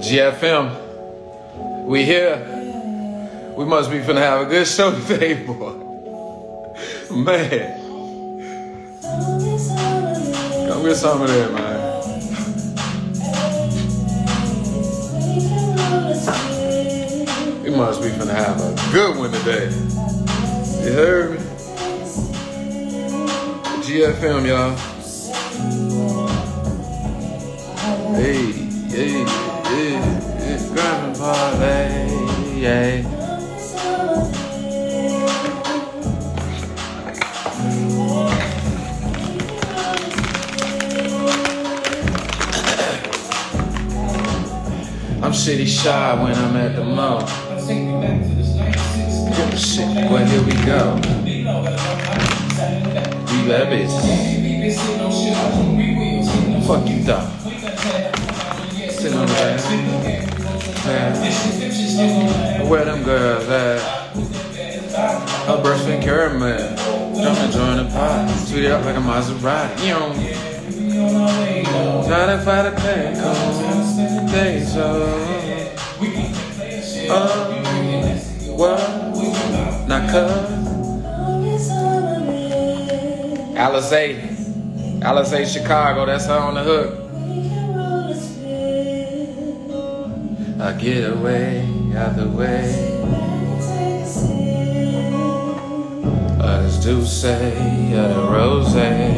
GFM, we here. We must be finna have a good show today, boy. Man. Come get some of that, man. We must be finna have a good one today. You heard me? GFM, y'all. Hey, hey, hey, it's grabbing parlay, yeah. I'm city shy when I'm at the mall. Shit, well here we go. We that bitch. Fuck you, dog. Sitting on the ass. Where them girls at? Breast and caramel. Jumping, join the pot. Sweet it up like a Maserati. Know. Trying to find a called thing so. Uh, what? Not cuz. Alyze. Alyze Chicago, that's her on the hook. I get away, out the way. Others do say, other rose. Say,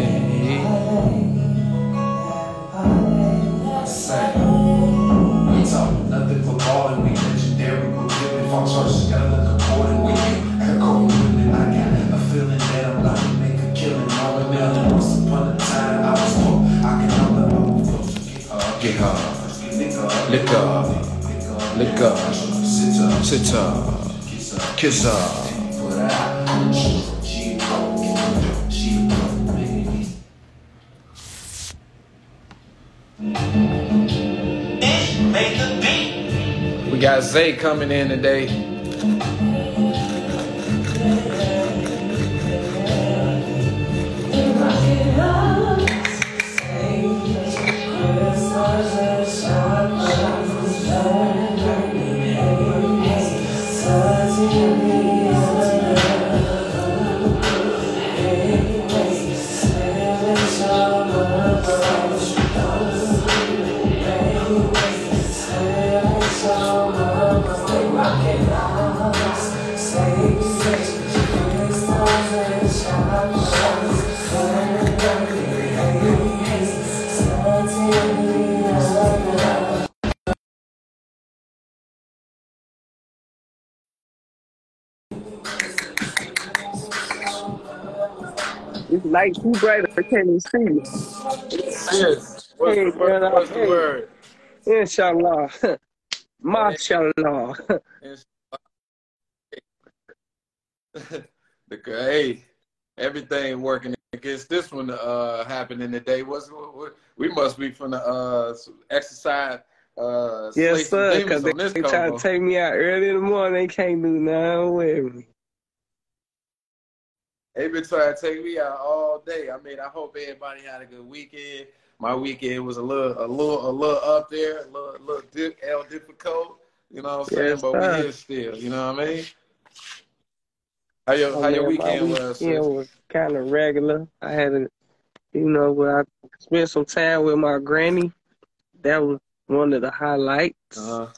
we talk nothing but ballin', we legendary, we're giving Fox versus gotta look according with you. I got cold I got a feeling that I'm about to make a killing. All the million, once upon a time, I was poor. I can only hope Get hard, Liquor, sit up, sit up, kiss up. put out. She broke, she broke, baby. We got Zay coming in today. Like too bright, I can't even see you. Yes. What's Hey, the word? What's the hey. word? Inshallah. Mashallah. the hey, everything working against this one uh happening today. What's what, we must be from the uh exercise uh Yes, sir, because they, they try to take me out early in the morning. They can't do nothing with me. They been trying to take me out all day. I mean, I hope everybody had a good weekend. My weekend was a little, a little, a little up there, a little, a little dip, L difficult. You know what I'm saying? Yes, but we sir. here still. You know what I mean? How your Oh, how your man, my weekend was? weekend sis? was kind of regular. I had a, you know, where I spent some time with my granny. That was one of the highlights. Uh-huh.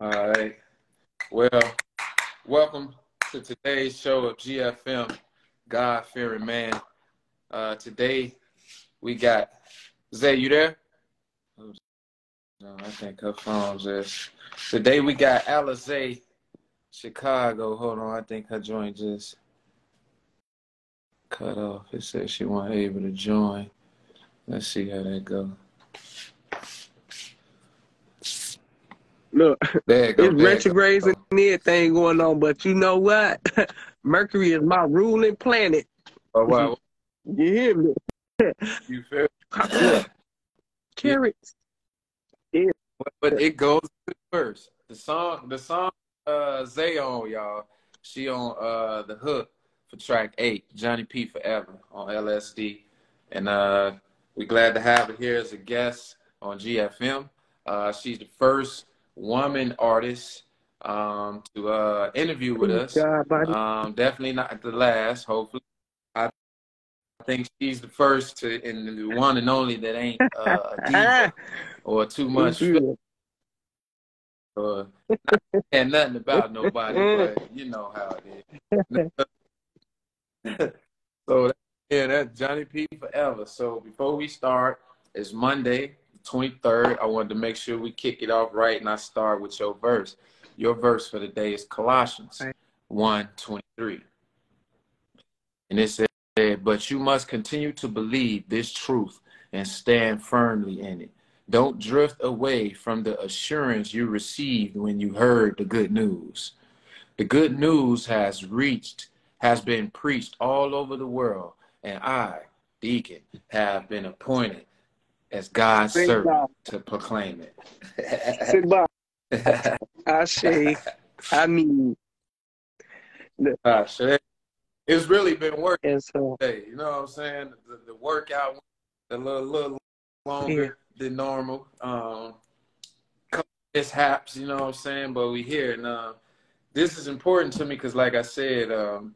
All right. Well, welcome to today's show of GFM, God Fearing Man. Uh, today we got Zay. You there? No, I think her phone's just. Today we got Alyze, Chicago. Hold on, I think her joint just cut off. It says she wasn't able to join. Let's see how that go. Look, There it go. it's There retrogrades and everything going on, but you know what? Mercury is my ruling planet. Oh wow, You hear me? you feel? Look, carrots. Yeah. But it goes first. The song, the song, uh, Zay on y'all. She on uh the hook for track eight, Johnny P Forever on LSD. And uh, we're glad to have her here as a guest on GFM. Uh, she's the first woman artist um, to uh, interview with us. Buddy. Um, definitely not the last, hopefully. I think she's the first to, and the one and only that ain't uh, a diva or too much or not and nothing about nobody, but you know how it is. so yeah, that's Johnny P forever. So before we start, it's Monday, twenty third. I wanted to make sure we kick it off right, and I start with your verse. Your verse for the day is Colossians Right. one twenty three, and it said, "But you must continue to believe this truth and stand firmly in it." Don't drift away from the assurance you received when you heard the good news. The good news has reached, has been preached all over the world, and I, Deacon, have been appointed as God's Thank servant God. to proclaim it. I say, I mean, Gosh, it- it's really been working and so today. You know what I'm saying? The, the workout a little, little longer than normal. Um, couple mishaps, you know what I'm saying? But we here, and uh, this is important to me because, like I said, um,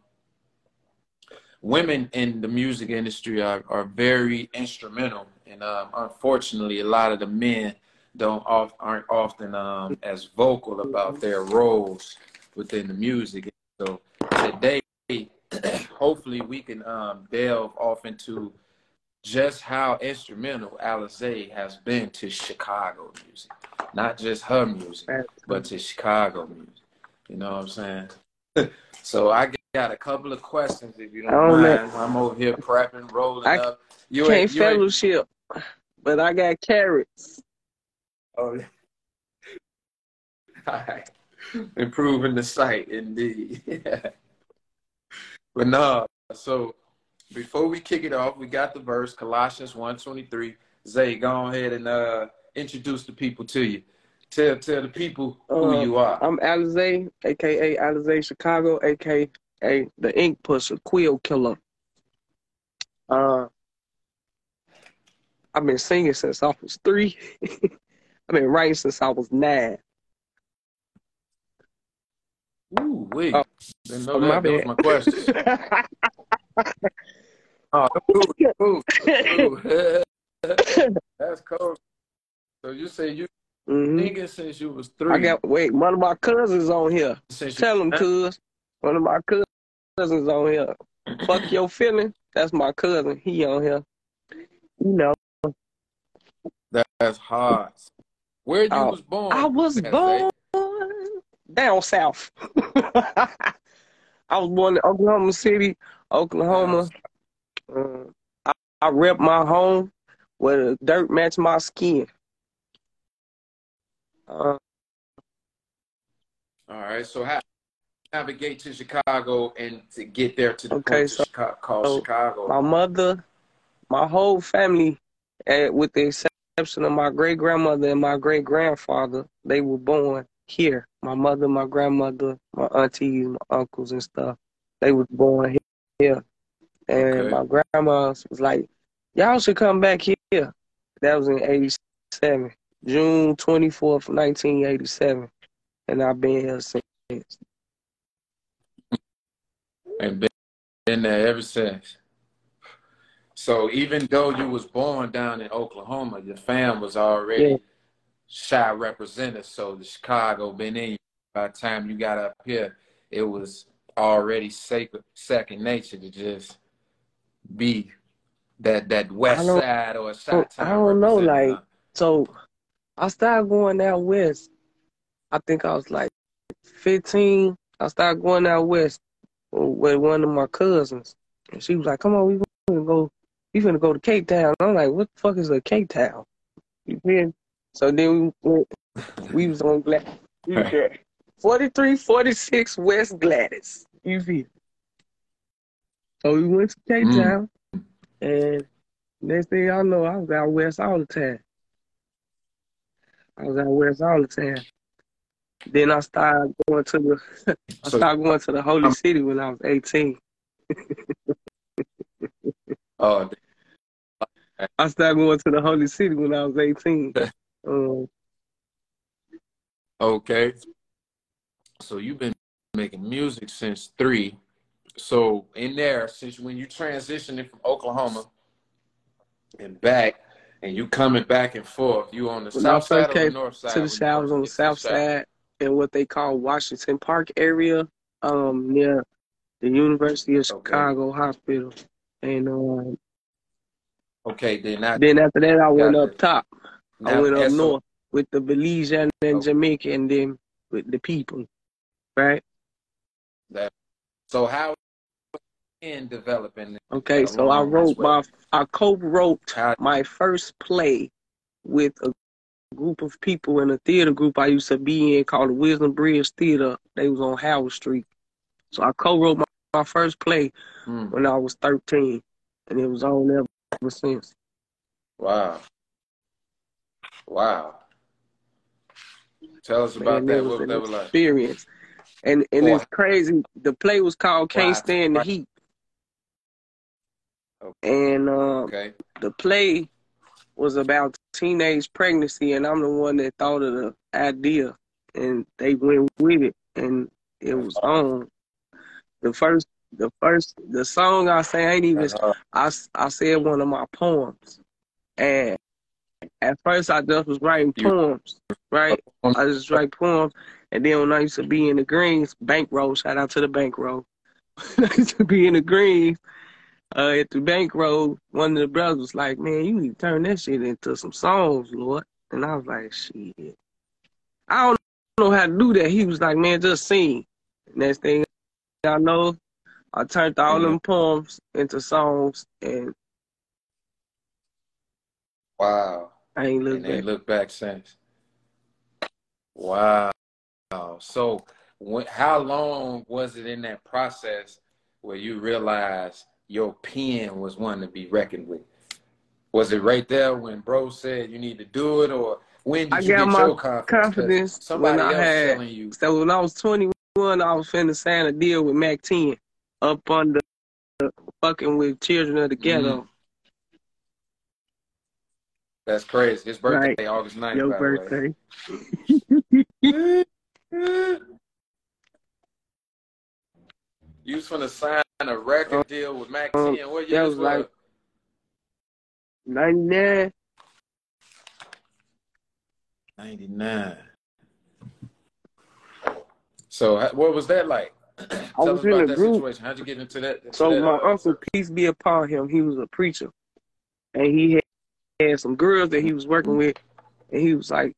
women in the music industry are, are very instrumental, and um, unfortunately, a lot of the men don't off, aren't often um, as vocal about their roles within the music. So today, hopefully, we can um, delve off into just how instrumental Alyze has been to Chicago music. Not just her music, but to Chicago music. You know what I'm saying? so I got a couple of questions if you don't mind. I'm over here prepping, rolling I up. You can't ain't, you ain't, fellowship, but I got carrots. oh, all right. Improving the sight, indeed. but no, so before we kick it off, we got the verse, Colossians 1.23. Zay, go ahead and uh, introduce the people to you. Tell tell the people who Uh, you are. I'm Alyze, aka Alyze Chicago, aka the Ink Pusher, Quill Killer. Uh, I've been singing since I was three. I've been writing since I was nine. Ooh, wait. Oh, Didn't know oh, that. my That was my question. Oh, cool, cool. That's cool. So you say you Mhm. singing since you was three. I got wait, one of my cousins on here. since Tell him, cuz. One of my cousins on here. Fuck your feeling. That's my cousin. He on here. You know, That's hard. Where you Oh, was born? I was born down south. I was born in Oklahoma City, Oklahoma. Uh, I, I rep my home where the dirt match my skin. Uh, All right. So how navigate to Chicago and to get there to the Okay, so- Chicago, called so Chicago? my mother, my whole family, eh, with the exception of my great grandmother and my great grandfather, they were born here. My mother, my grandmother, my aunties, my uncles and stuff, they was born he- here. And Okay. my grandma was like, "Y'all should come back here." That was in '87, June 24th, 1987, and I've been here since. and been, been there ever since. So even though you was born down in Oklahoma, your fam was already Yeah. shy representative. So the Chicago been in you. By the time you got up here, it was already sacred, second nature to just be that that west side or I don't know, like- So I started going out west. I think I was like 15. I started going out west with one of my cousins. And she was like, come on, we gonna go, we finna go to Cape Town. I'm like, what the fuck is a Cape Town? You feel? So then we went, we was on Glad, we was at 4346 West Gladys. You feel? So we went to Cape Mm. Town. And next thing I know, I was out west all the time. I was out west all the time. Then I started going to the I started going to the Holy City when I was 18. oh, I started going to the Holy City when I was 18. um, okay. So you've been making music since three. So in there, since when you transitioning from Oklahoma and back, and you coming back and forth, you on the when south side or the north side? to the south, I was on the south side in what they call Washington Park area, um, near the University of Okay. Chicago Hospital. And um, Okay, then I then after that, I went up it. top. I went up north with the Belizean and Okay. Jamaica, and then with the people, right? that. So how in developing Okay, so I wrote my, I co-wrote my first play with a group of people in a theater group I used to be in called the Wisdom Bridge Theater. They was on Howard Street. So I co-wrote my, my first play mm, when I was 13, and it was on ever, ever since. wow, wow. Tell us about Man, that. was What that was like? experience. And and it's crazy. The play was called Can't wow. Stand the. Heat. And um, Okay. the play was about teenage pregnancy, and I'm the one that thought of the idea, and they went with it, and it was on. The first, the first, the song I sang, ain't even, hard. I, I said one of my poems, and at first I just was writing poems, right? I just write poems, and then when I used to be in the Greens bankroll, shout out to the bankroll. I used to be in the Greens uh, at the bankroll. One of the brothers was like, "Man, you need to turn that shit into some songs, Lord." And I was like, "Shit, I don't know how to do that." He was like, "Man, just sing." Next thing I know, I turned all you them poems into songs, and wow, I ain't looked back. look back since. Wow. So when, how long was it in that process where you realized your pen was one to be reckoned with? Was it right there when bro said you need to do it, or when I did you got get my your confidence? confidence when somebody I else had. telling you, So when I was 21, I was finna sign a deal with Mack 10 up under fucking with Children of the mm, Ghetto. that's crazy. His Right. birthday, August 9th, Your by the way. birthday. you was finna sign a record deal with Mac Um, 10. What that year was like was? 99. 99. So what was that like? I Tell was us in about a that group. situation. How'd you get into that? Into So that my uh, uncle, peace be upon him, he was a preacher. And he had, had some girls that he was working with. And he was like,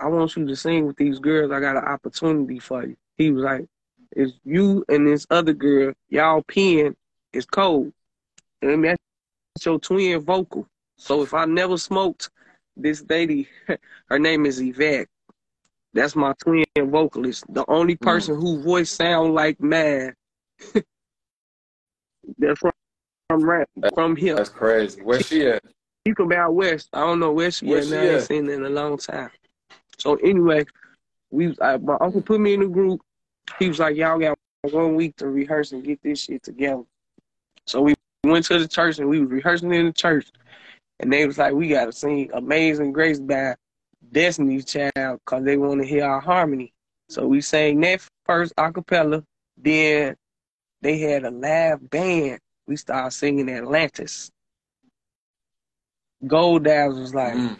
I want you to sing with these girls. I got an opportunity for you. He was like, it's you and this other girl, y'all pen is cold. And that's your twin vocal. So if I never smoked, this lady, her name is Yvette. That's my twin vocalist. The only Mm. person whose voice sound like mine. That's from from rap, from here. That's crazy. Where she at? She from out west. I don't know where she Where at she now. I ain't at? seen her in a long time. So anyway, we I, my uncle put me in the group. He was like, "Y'all got one week to rehearse and get this shit together." So we went to the church and we was rehearsing in the church, and they was like, "We got to sing Amazing Grace by Destiny's Child because they want to hear our harmony." So we sang that first a cappella. Then they had a live band. We started singing Atlantis. Gold Dabs was like, Mm.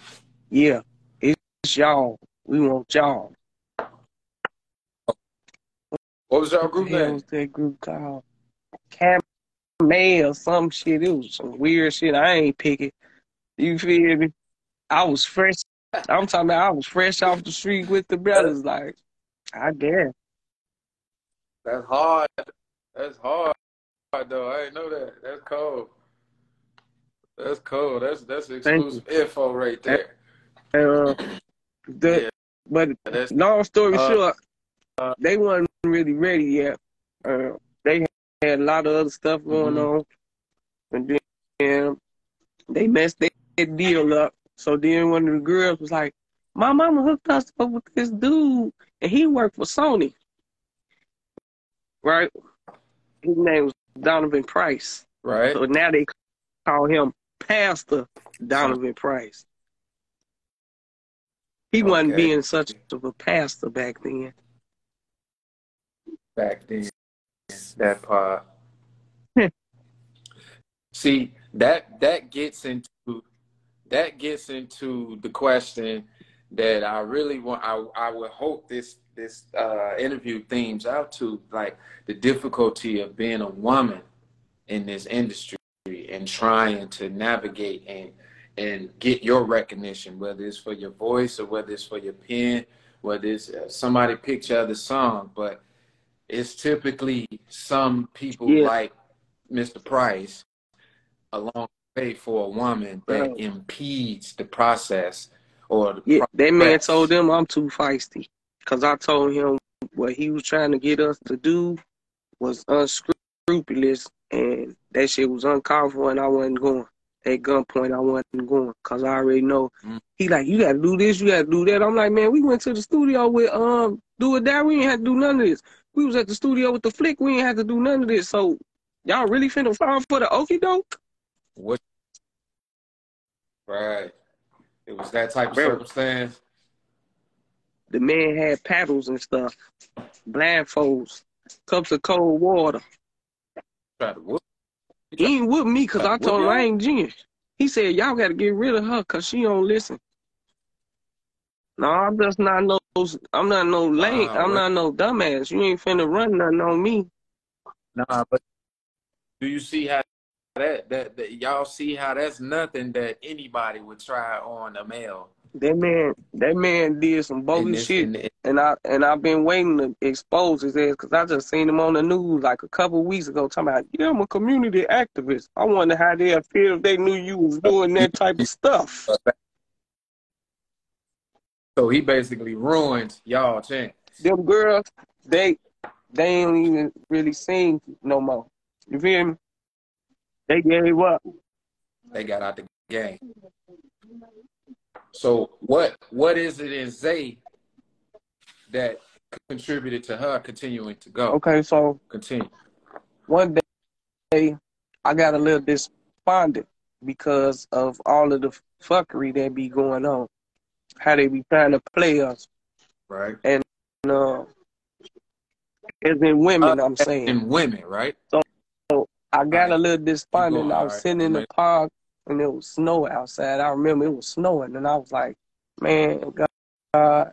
"Yeah, it's y'all. We want y'all." What was y'all group name? was that group called? Or some shit. It was some weird shit. I ain't pick it. You feel me? I was fresh. I'm talking about I was fresh off the street with the brothers. Like, I guess. That's hard. That's hard though. I didn't know that. That's cold. That's cold. That's that's exclusive info right there. Uh, the, Yeah, but that's long story uh, short, uh, they wasn't really ready yet. Uh, they had a lot of other stuff going Mhm. on, and then they messed their deal up. So then one of the girls was like, "My mama hooked us up with this dude, and he worked for Sony, right? His name was Donovan Price. Right. So now they call him Pastor Donovan Price. He wasn't being such of a pastor back then. back then. That part. See, that that gets into that gets into the question that I really want I I would hope this this uh interview themes out to like the difficulty of being a woman in this industry and trying to navigate and and get your recognition whether it's for your voice or whether it's for your pen whether it's uh, somebody picked your other song but it's typically some people Yeah. like Mr. Price along for a woman that Right. impedes the process or the Yeah, that man told them I'm too feisty. Cause I told him what he was trying to get us to do was unscrupulous and that shit was uncalled for and I wasn't going. At gunpoint I wasn't going. Cause I already know. Mm. He like, you gotta do this, you gotta do that. I'm like, man, we went to the studio with um do it that. We ain't had to do none of this. We was at the studio with the flick, we ain't had to do none of this. So y'all really finna fall for the okie doke? What? Right. It was that type of Bro. circumstance. The man had paddles and stuff, blindfolds, cups of cold water. Try to whoop. He ain't with me because I told him what I ain't genius. He said, y'all got to get rid of her because she don't listen. No, I'm just not no, I'm not no lame. Nah, I'm what- not no dumbass. You ain't finna run nothing on me. Nah, but do you see how that, that that y'all see how that's nothing that anybody would try on a male? That man, that man did some bogus this- shit, the- and I and I've been waiting to expose his ass because I just seen him on the news like a couple weeks ago talking about, yeah, I'm a community activist. I wonder how they'd feel if they knew you was doing that type of stuff. so he basically ruined y'all chance. them girls, they they ain't even really sing no more. You feel me? They gave up. They got out the game. So what what is it in Zay that contributed to her continuing to go? Okay, so Continue. one day I got a little despondent because of all of the fuckery that be going on. How they be trying to play us. Right. And uh as in women, I'm saying. In women, right? I got a little despondent. I was sitting in the park and it was snowing outside. I remember it was snowing and I was like, man, God,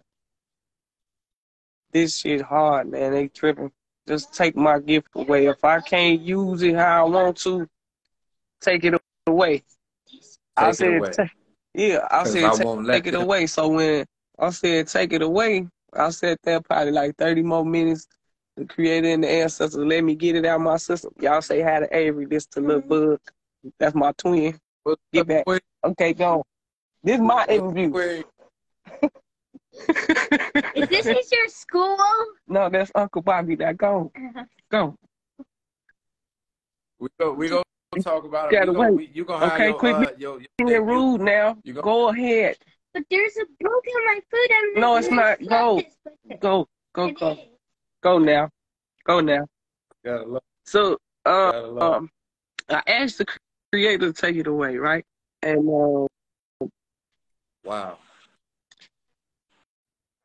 this shit hard, man. They tripping. Just take my gift away. If I can't use it how I want to, take it away. I Take it said, away. yeah, I said, I take, take it away. So when I said, take it away, I sat there probably like 30 more minutes. The creator and the ancestors let me get it out of my system. Y'all say hi to Avery. This to Lil Bug. That's my twin. Get back. Okay, go. This is my interview. Is this is your school? no, that's Uncle Bobby. That go. Go. We go. We go talk about You it. gotta We gonna, wait. we, you gonna have Okay, your, quit uh, your, your Being debut. rude now. You go- Go ahead. But there's a book in my food. I'm No, it's not. Go. Go. Go. Go. Go now. Go now. So, uh, um, I asked the creator to take it away, right? And uh, wow.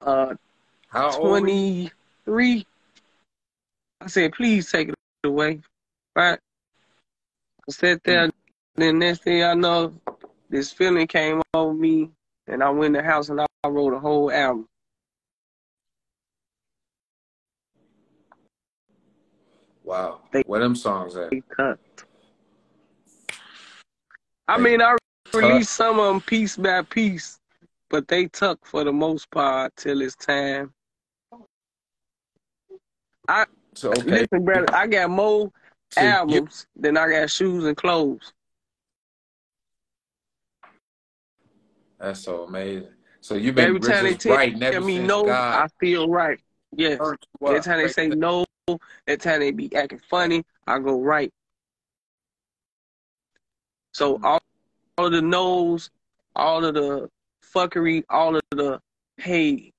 uh, How old? 23. I said, please take it away. Right? I sat there. Then next thing I know, this feeling came over me, and I went in the house and I wrote a whole album. Wow. They- Where them songs at? They cut. I mean, I Tuck. released some of them piece by piece, but they tuck for the most part till it's time. I So okay. Listen, brother, I got more So you- albums than I got shoes and clothes. that's so amazing. So you've been Every time they just writing tell me since no, I feel right. Yes. turned Every time they say no, every time they be acting funny, I go right. So Mm. all, all of the no's, all of the fuckery, all of the hey,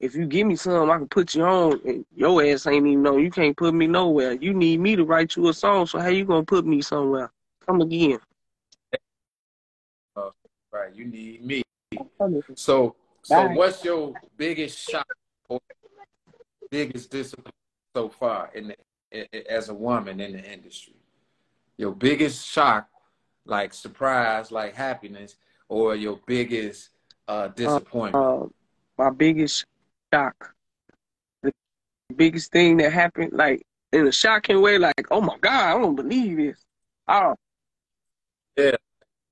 if you give me some, I can put you on. And your ass ain't even know. You can't put me nowhere. You need me to write you a song. So how you gonna put me somewhere? Come again. Right. You need me. So, so Bye. what's your biggest shock or biggest disappointment so far in the, as a woman in the industry? Your biggest shock, like surprise, like happiness, or your biggest uh, disappointment? Uh, my biggest shock, the biggest thing that happened, like in a shocking way, like oh my god, I don't believe this. Oh, yeah,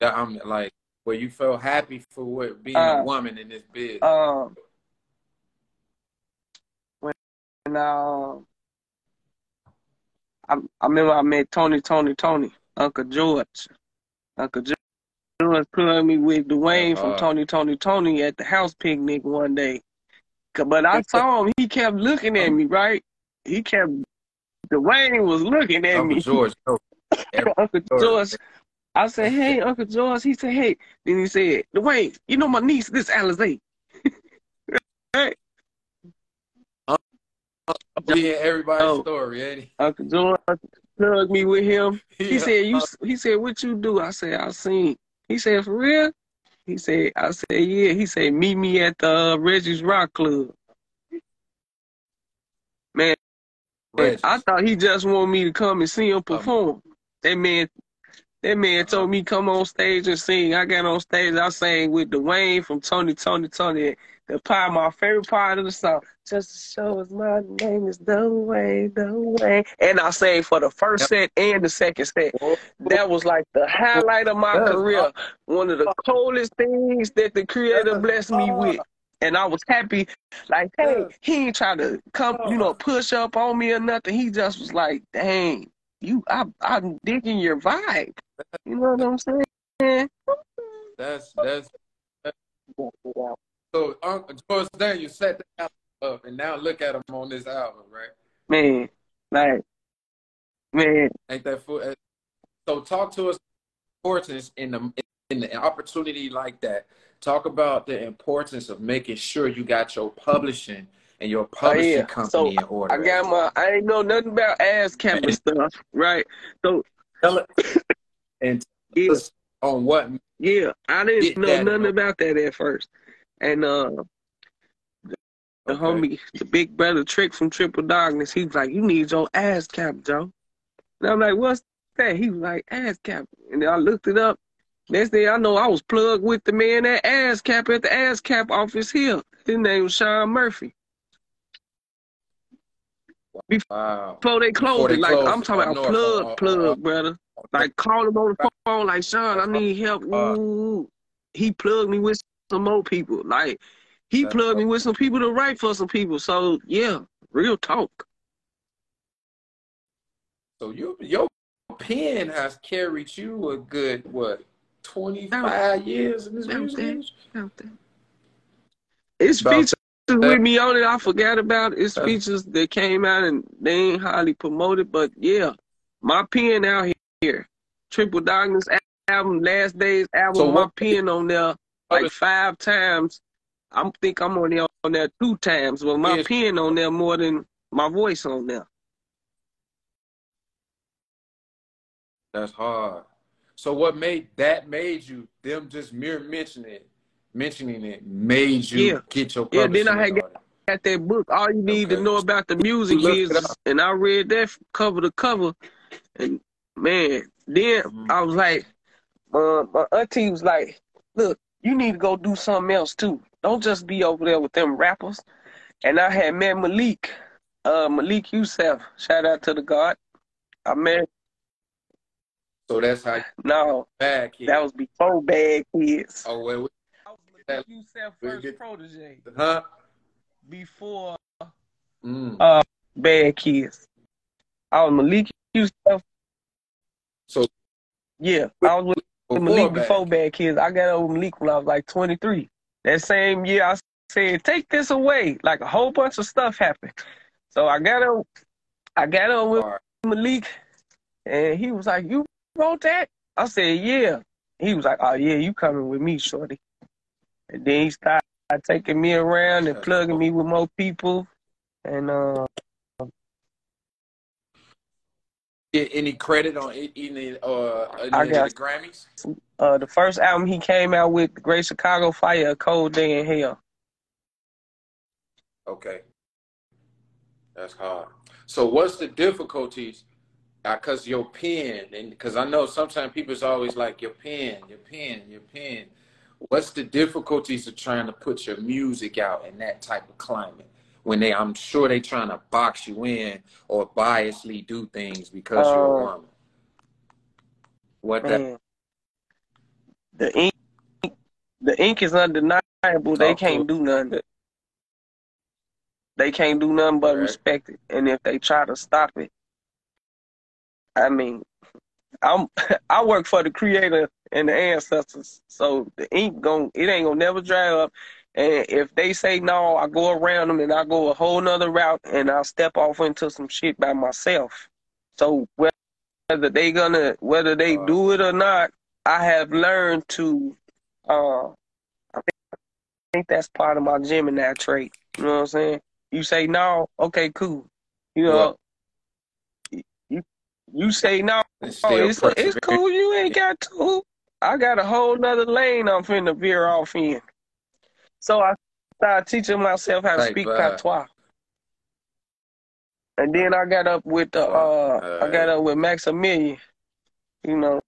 I'm like where you felt happy for what being Uh, a woman in this business. um, when um, I I remember I met Tony, Tony, Tony, Uncle George, Uncle George. George plugged me with Dwayne from Uh-huh. Tony, Tony, Tony at the house picnic one day. But I saw him, he kept looking at me, right? He kept, Dwayne was looking at Uncle me. George, no. Uncle George. I said, hey, Uncle George. He said, hey. Then he said, Dwayne, you know my niece, this Alyze. hey, Being everybody's Oh. story, ain't he? Uncle George plugged me with him. He Yeah. said, you. He said, what you do? I said, I sing. He said, for real? He said, I said, yeah. He said, meet me at the uh, Reggie's Rock Club. Man, Regis. I thought he just wanted me to come and see him perform. that man, that man told me come on stage and sing. I got on stage, I sang with Dwayne from Tony, Tony, Tony. The part, my favorite part of the song, just to show us my name is Dwayne, Dwayne. And I sang for the first set and the second set. That was like the highlight of my career. Uh, One of the coolest things that the creator blessed me uh, with. And I was happy, like, hey, he ain't trying to come, you know, push up on me or nothing. He just was like, dang, you, I, I'm digging your vibe. You know what I'm saying? That's That's that's so Uncle George Daniel set that album up, and now look at him on this album, right? Man, like, man, Ain't that fool? uh, So talk to us importance in the in the opportunity like that. Talk about the importance of making sure you got your publishing and your publishing Oh, yeah. company So, in order. I got my, I ain't know nothing about ass and stuff, right? So, Tell it- and yeah, on what yeah, I didn't know nothing about that at first. And, uh, the Okay. homie, the big brother Trick from Triple Darkness, he was like, "You need your ASCAP, Joe." And I'm like, "What's that?" He was like, "ASCAP." And then I looked it up. Next thing I know, I was plugged with the man at ASCAP at the ASCAP office here. His name was Sean Murphy. wow. Before they closed Before they it, like closed I'm talking about north, plug, uh, uh, plug, uh, brother. Like call him on the phone, like Sean, I need help. Uh, Ooh. He plugged me with some more people. Like he That's plugged me with some people to write for some people. So yeah, real talk. So you your pen has carried you a good what twenty five years in this music. It's About features that. with me on it. I forgot about it. It's That's- features that came out and they ain't highly promoted, but yeah, my pen out here. Triple Darkness album, Last Days album, So my pen on there like five times. I think I'm on there on there two times, but my Yeah. pen on there more than my voice on there. That's hard. So what made that made you them just mere mentioning it, mentioning it made you Yeah. get your Yeah, then I had order. Got that book. All you need to know about the music is, and I read that cover to cover, and man, then Mhm. I was like, uh, my auntie was like, "Look, you need to go do something else too. Don't just be over there with them rappers." And I had met Malik, uh, Malik Yusef. Shout out to the God. I met So that's how no, here. that was before Bad Kids. oh wait, wait. I was Malik Yusef first get- protege huh? before Mm. uh Bad Kids. I was Malik Yusef. So Yeah, I was with before Malik back. before Bad Kids. I got over Malik when I was like 23. That same year, I said, "Take this away." Like a whole bunch of stuff happened. So I got on, I got on with Alright. Malik, and he was like, "You wrote that?" I said, "Yeah." He was like, "Oh yeah, you coming with me, shorty." And then he started taking me around and plugging me with more people. And uh, Get any credit on any uh any of the Grammys? uh, the first album he came out with, Great Chicago Fire, A Cold Day in Hell. Okay, that's hard. So what's the difficulties? Because your pen, and because I know sometimes people's always like your pen, your pen, your pen. What's the difficulties of trying to put your music out in that type of climate? When they, I'm sure they trying to box you in or biasly do things because you're a Uh, woman. What that Man, the ink, the ink is undeniable. They can't do nothing. They can't do nothing but Correct. respect it. And if they try to stop it, I mean, I'm I work for the creator and the ancestors. So the ink gon' it ain't gonna never dry up. And if they say no, I go around them and I go a whole nother route and I'll step off into some shit by myself. So whether they gonna whether they Uh, do it or not, I have learned to uh I think that's part of my Gemini trait. You know what I'm saying? You say no, okay, cool. You know, you you say no, Oh, still it's it's cool. You ain't got to. I got a whole nother lane I'm finna veer off in. So I started teaching myself how to speak uh, patois. And then I got up with the uh I got up with Maximilian, you know,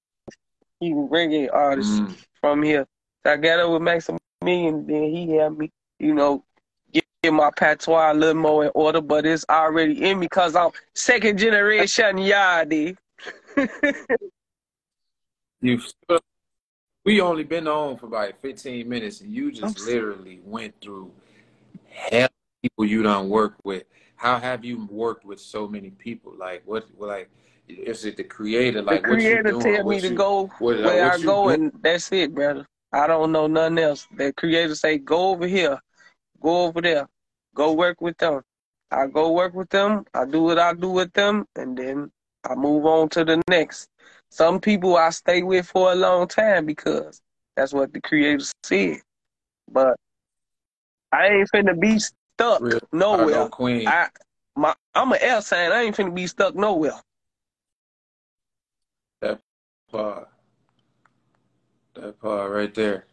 he a reggae artist Mm, from here. So I got up with Maximilian, then he helped me, you know, get, get my patois a little more in order, but it's already in me because I'm second generation Yadi. you we only been on for about 15 minutes and you just literally went through hell people you don't work with how have you worked with so many people like what like is it the creator The like what you creator doing tell me what to you go what, where I go, doing and that's it, brother. I don't know nothing else. The creator say, go over here, go over there, go work with them. I go work with them. I do what I do with them, and then I move on to the next. Some people I stay with for a long time because that's what the creator said. But I ain't finna be stuck real I nowhere. know queen I my I'm an air sign. I ain't finna be stuck nowhere. that part that part right there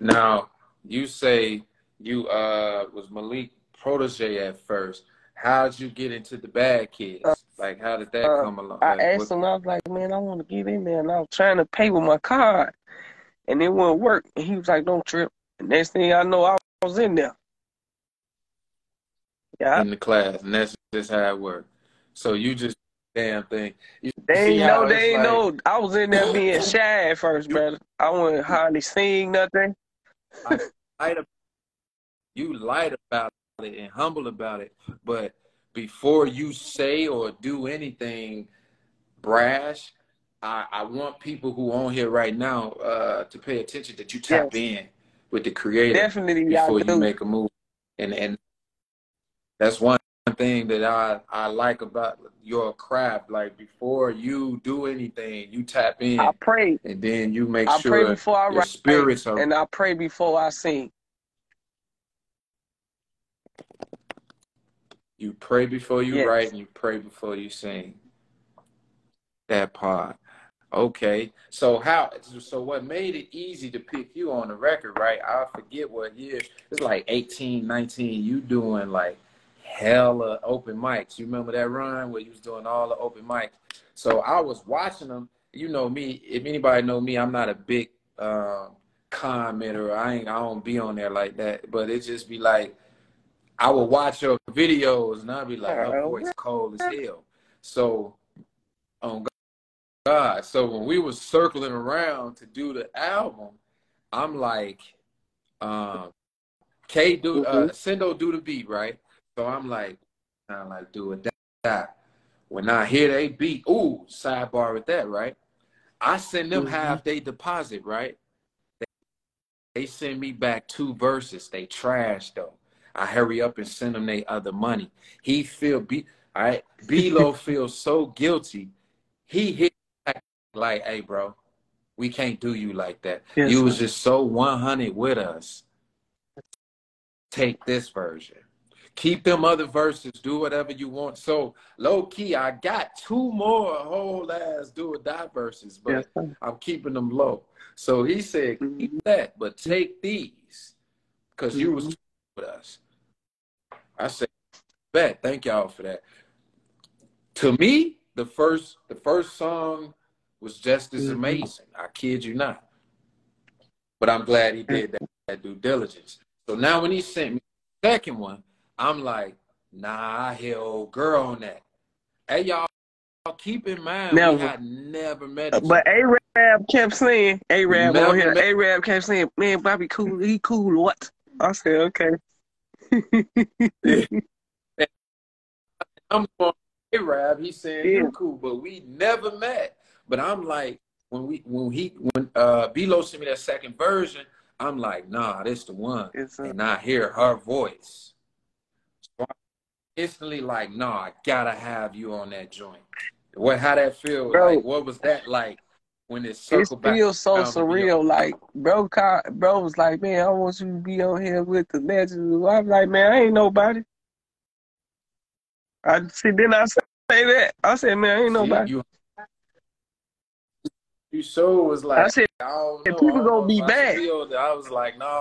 now you say you uh was malik protege at first how'd you get into the bad kids like how did that Uh, come along I like asked him, I was like, man, I want to get in there. And I was trying to pay with my card, and it wouldn't work. And he was like, don't trip. And next thing I know, I was in there. Yeah, in the class, and that's just how it worked. So you just damn thing. You they ain't know, they ain't like know. I was in there being shy at first, brother. I wasn't hardly seeing nothing. light ab- you lied about it and humble about it, but before you say or do anything brash, I, I want people who are on here right now uh, to pay attention that you tap Yes, in with the creator definitely before you make a move, and and that's one thing that I, I like about your craft. Like before you do anything, you tap in. I pray. and then you make I pray sure before I your write, spirits are and I pray before I sing. You pray before you Yes. write and you pray before you sing. That part. Okay. So how so what made it easy to pick you on the record, right? I forget what year. It's like 18, 19, you doing like hella open mics. You remember that run where you was doing all the open mics? So I was watching them. You know me, if anybody know me, I'm not a big um commenter. I ain't I don't be on there like that. But it just be like I would watch your videos and I'd be like, her Uh, voice cold as hell. So on God. So when we was circling around to do the album, I'm like, um, K do uh mhm. Sendo do the beat, right? So I'm like, I like do it that. When I hear they beat, ooh, sidebar with that, right? I send them Mhm. half they deposit, right? They send me back two verses. They trash though. I hurry up and send them they other money. He feel be all right. B-Lo feels so guilty. He hit back like, hey, bro, we can't do you like that. Yes, You was just so 100 with us. take this version. Keep them other verses, do whatever you want. So low key, I got two more whole ass do or die verses, but Yes. I'm keeping them low. So he said, keep mm-hmm. that, but take these because you was mm-hmm. With us. I said, bet. Thank y'all for that. To me, the first the first song was just as Mhm. amazing. I kid you not. But I'm glad he did that, that due diligence. So now when he sent me the second one, I'm like, nah, I hear old girl on that. Hey y'all, keep in mind Never. we had never met But A Rab kept saying, A Rab on here, A Rab kept saying, man, Bobby cool, he cool, what? I said, okay. I'm going, hey Rab, he's saying Yeah. you cool, but we never met. But I'm like, when we when he when uh Bilo sent me that second version, I'm like, nah, this the one. And I hear her voice. So I'm instantly like, nah, I gotta have you on that joint. What how that feel? Bro. Like what was that like when it it circled back? feels so around to surreal. Like, bro, bro was like, man, I want you to be on here with the legends. I'm like, man, I ain't nobody. I see. Then I say that. I said, man, I ain't See, nobody. you, you so was like I said, I don't And know. people I don't gonna know be if I mad. feel that. I was like, no.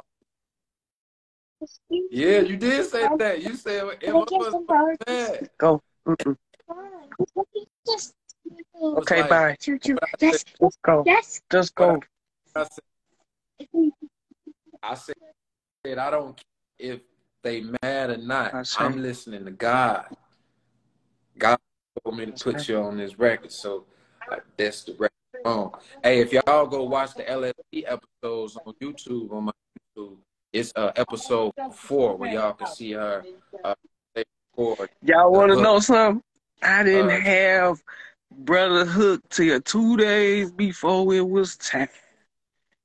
Yeah, you did say that. You said if Can I I get was some flowers? mad. go. Mm-mm. Just was Okay, like- bye. choo choo. But I Let's Let's go. let's Just go. I said, I said, I don't care if they mad or not. I see. I'm listening to God. God told me to put right. you on this record, so uh, that's the record. On. Hey, if y'all go watch the LSD episodes on YouTube on my YouTube, it's uh, episode four where y'all can see her. Uh, record. Y'all want to know something? I didn't Uh, have Brother Hook till two days before it was time.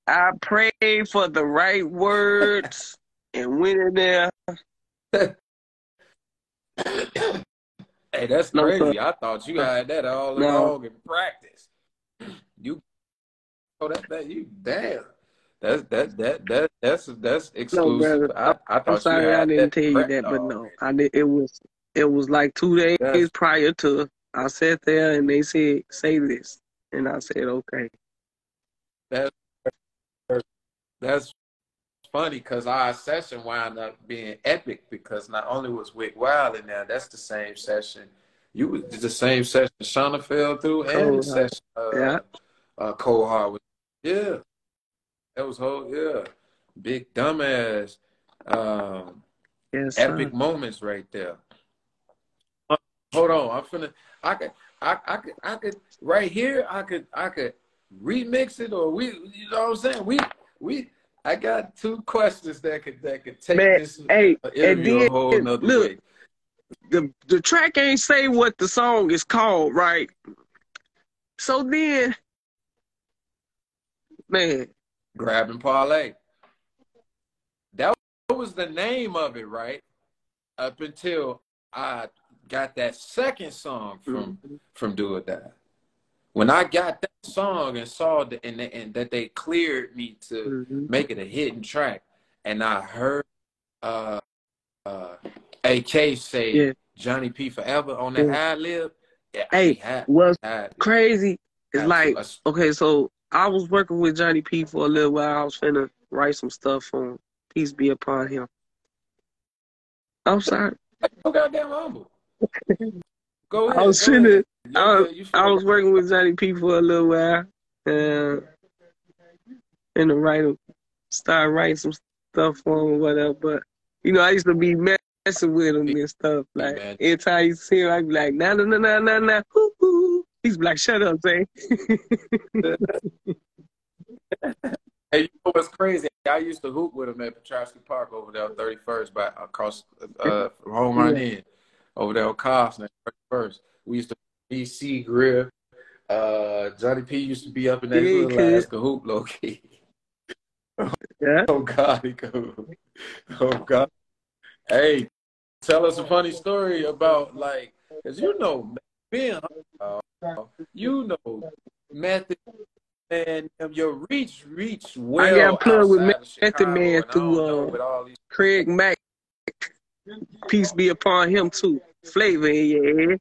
I prayed for the right words and went in there. hey, that's No, crazy. I thought you had that all No. along in practice. You, oh, that, that you damn. That's that that that that's that's exclusive. brother. I, I thought I'm sorry you had I didn't tell you that, but no. I did. It was it was like two days That's- prior to. I sat there and they said, "Say this," and I said, "Okay." That's funny because our session wound up being epic because not only was Wick Wild in there, that's the same session. You was the same session Shauna fell through and Cold the session uh, Yeah. uh, Cold Heart was yeah. That was whole yeah. Big dumbass. Um, Yes, epic sir. moments right there. Hold on, I'm finna. I could, I, I could, I could. Right here, I could, I could remix it, or we, you know what I'm saying? We, we. I got two questions that could, that could take Man, this hey, uh, interview then a whole nother look, way. the the track ain't say what the song is called, right? So then, man, Grab and parlay. That was the name of it, right? Up until I got that second song from from Do or Die. When I got that song and saw the, and, and that they cleared me to Mhm. make it a hidden track, and I heard uh, uh, AK say Yeah. Johnny P forever on that Yeah. ad lib. Yeah, Hey, he had, what's crazy is like, okay, so I was working with Johnny P for a little while. I was finna write some stuff for him. Peace be upon him. I'm sorry. so goddamn humble. Go ahead. I was finna, I was, feel I was working with Johnny P for a little while. And to write, him- start writing some stuff for him or whatever. But you know, I used to be messing with him and stuff. Like man. every time you see him, I'd be like, nah, nah, nah, nah, nah, nah, hoo, hoo. He's like, shut up, Zay. Hey, you know what's crazy? I used to hoop with him at Piotrowski Park over there on 31st, by across uh, from home run in over there on Kostner, first. We used to BC Grill. Uh, Johnny P used to be up in that Yeah, little kid. ass hoop low key. Yeah. Oh God, he could. Oh God. Hey, tell us a funny story about like, cause you know, being uh, you know, method and your reach reach well. got plugged with Method Man I through, uh, with Craig Mack Peace be upon him too. Flavor in your head.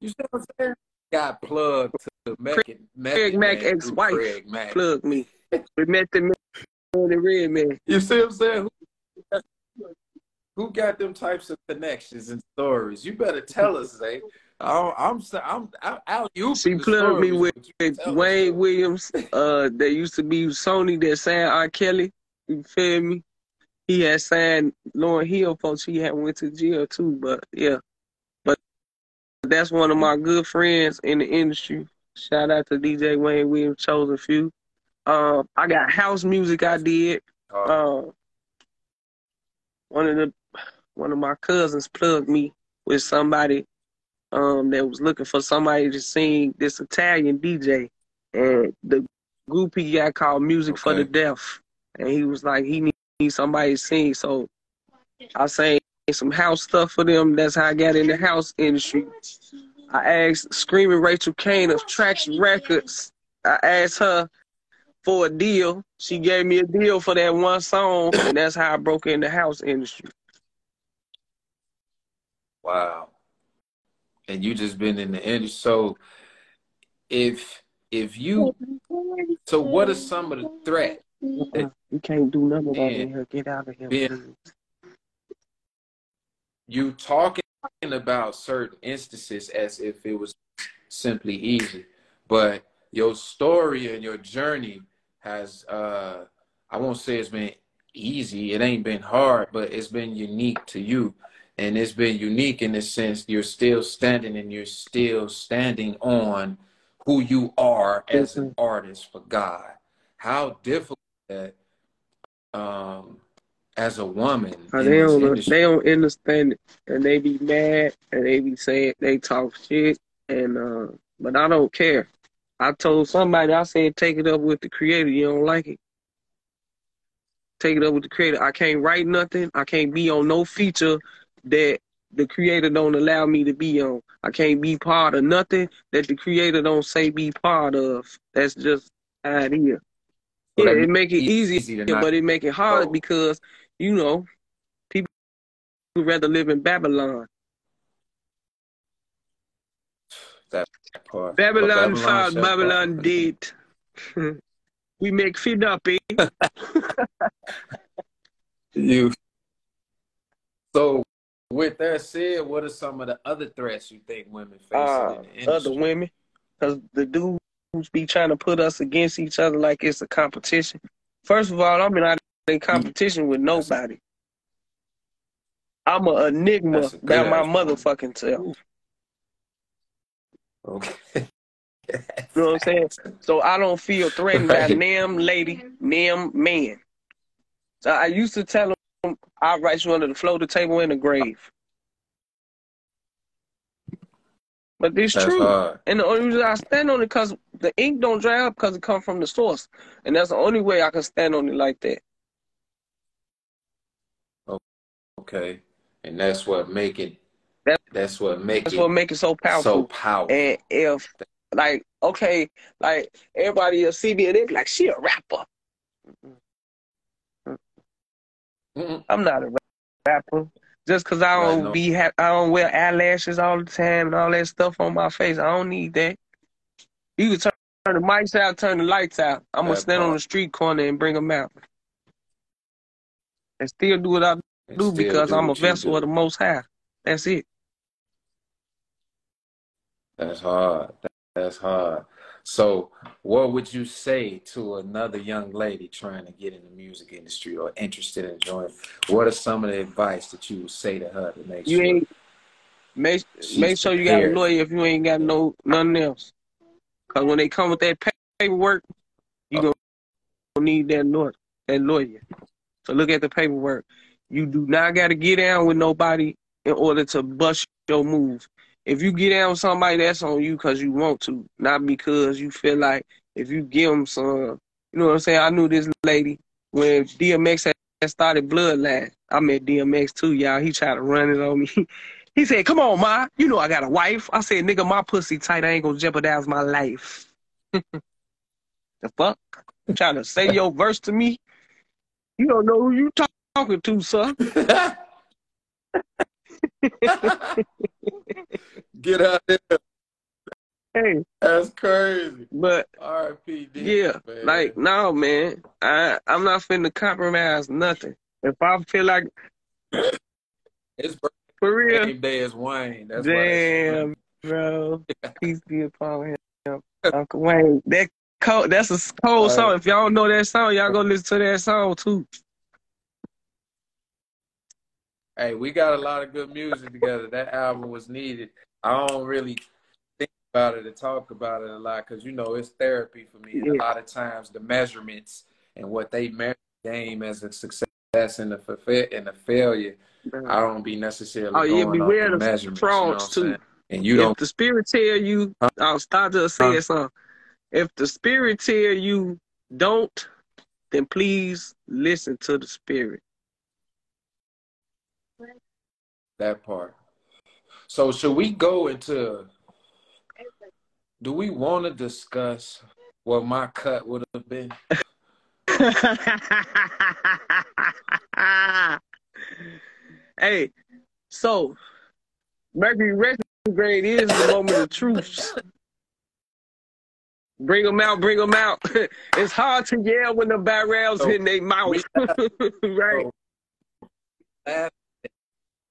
You see what I'm saying? Got plugged to Method, Craig Mack Man through ex-wife Craig Mack. plug me. We met the man on the Redman. You see what I'm saying? Who, who got them types of connections and stories? You better tell us, Zay. I'm, I'm, I'm, I'm out. You She plugged me with Wayne Williams. Uh, that used to be Sony that signed R. Kelly. You feel me? He had signed Lauryn Hill folks. He had went to jail too, but yeah. But that's one of my good friends in the industry. Shout out to DJ Wayne Williams, chosen few. Um, I got house music I did. Uh, Um, one of the one of my cousins plugged me with somebody um that was looking for somebody to sing this Italian DJ, and the group he got called Music for the Deaf, and he was like he somebody sing, so I sang some house stuff for them. That's how I got in the house industry. I asked Screaming Rachael Cain of Trax Records. I asked her for a deal. She gave me a deal for that one song, and that's how I broke in the house industry. wow. And you just been in the industry. So if if you so what are some of the threats? Uh-uh. You can't do nothing about in here. Get out of here. Man. You talking about certain instances as if it was simply easy, but your story and your journey has uh I won't say it's been easy. It ain't been hard, but it's been unique to you. And it's been unique in the sense you're still standing and you're still standing on who you are as an artist for God. How difficult that um as a woman They don't, industry. they don't understand it, and they be mad, and they be saying they talk shit, and uh, but I don't care. I told somebody, I said, take it up with the creator. You don't like it, take it up with the creator. I can't write nothing. I can't be on no feature that the creator don't allow me to be on. I can't be part of nothing that the creator don't say be part of. That's just how it is. So Yeah, it make it easy, easy not but it make it hard because you know people would rather live in Babylon. that part. Babylon But found, Babylon up. did. we make feed up, eh? You. So, with that said, what are some of the other threats you think women face Uh, in the industry? other women, because the dudes be trying to put us against each other like it's a competition. First of all, I'm not in competition with nobody. I'm an enigma That's a good by my motherfucking self. Okay. You know what I'm saying? So I don't feel threatened by Right. them lady, them man. So I used to tell them I'll write you under the floor, the table, and the grave. But it's That's true. hard. And the only reason I stand on it because the ink don't dry up because it come from the source. And that's the only way I can stand on it like that. Okay. And that's what make it. That- that's what make That's it what make it so powerful. so powerful. powerful. And if like, okay, like everybody will see me and they be like, she a rapper. Mm-mm. I'm not a rapper. Just cause I don't be ha- I don't wear eyelashes all the time and all that stuff on my face. I don't need that. You can turn, turn the mics out, turn the lights out. I'm gonna stand on the street corner and bring them out, and still do what I do because do I'm a vessel of the Most High. That's it. That's hard. That's hard. So, what would you say to another young lady trying to get in the music industry or interested in joining? What are some of the advice that you would say to her to make You sure? ain't make make sure you got a lawyer if you ain't got no nothing else. Cause when they come with that paperwork, you Oh. gonna need that lawyer. That lawyer. So look at the paperwork. You do not got to get down with nobody in order to bust your move. If you get down with somebody, that's on you because you want to, not because you feel like if you give them some. You know what I'm saying? I knew this lady when DMX had started Bloodline. I met DMX too, y'all. He tried to run it on me. He said, "Come on, ma. You know I got a wife." I said, "Nigga, my pussy tight. I ain't gonna jeopardize my life." the fuck? You trying to say your verse to me? You don't know who you talking to, sir. Get out of there. Hey, That's crazy. but R.I.P. D, yeah, man. like no, man. I I'm not finna compromise nothing. If I feel like it's for real, birthday day is Wayne. That's damn, bro. Peace be upon him, Uncle Wayne. That cold. That's a cold Right. song. If y'all don't know that song, y'all go listen to that song too. Hey, we got a lot of good music together. That album was needed. I don't really think about it and talk about it a lot because you know it's therapy for me. And a lot of times the measurements and what they measure the game as a success and a fulfill and a failure, I don't be necessarily Oh, yeah, beware the frauds, you know too. And you if don't the spirit tell you, I'll start just saying something. If the spirit tell you don't, then please listen to the spirit. That part. So should we go into do we want to discuss what my cut would have been? hey, so Mercury retrograde is the moment of truth. Bring them out, bring them out. it's hard to yell when the barrels So, hitting their mouth, right? Last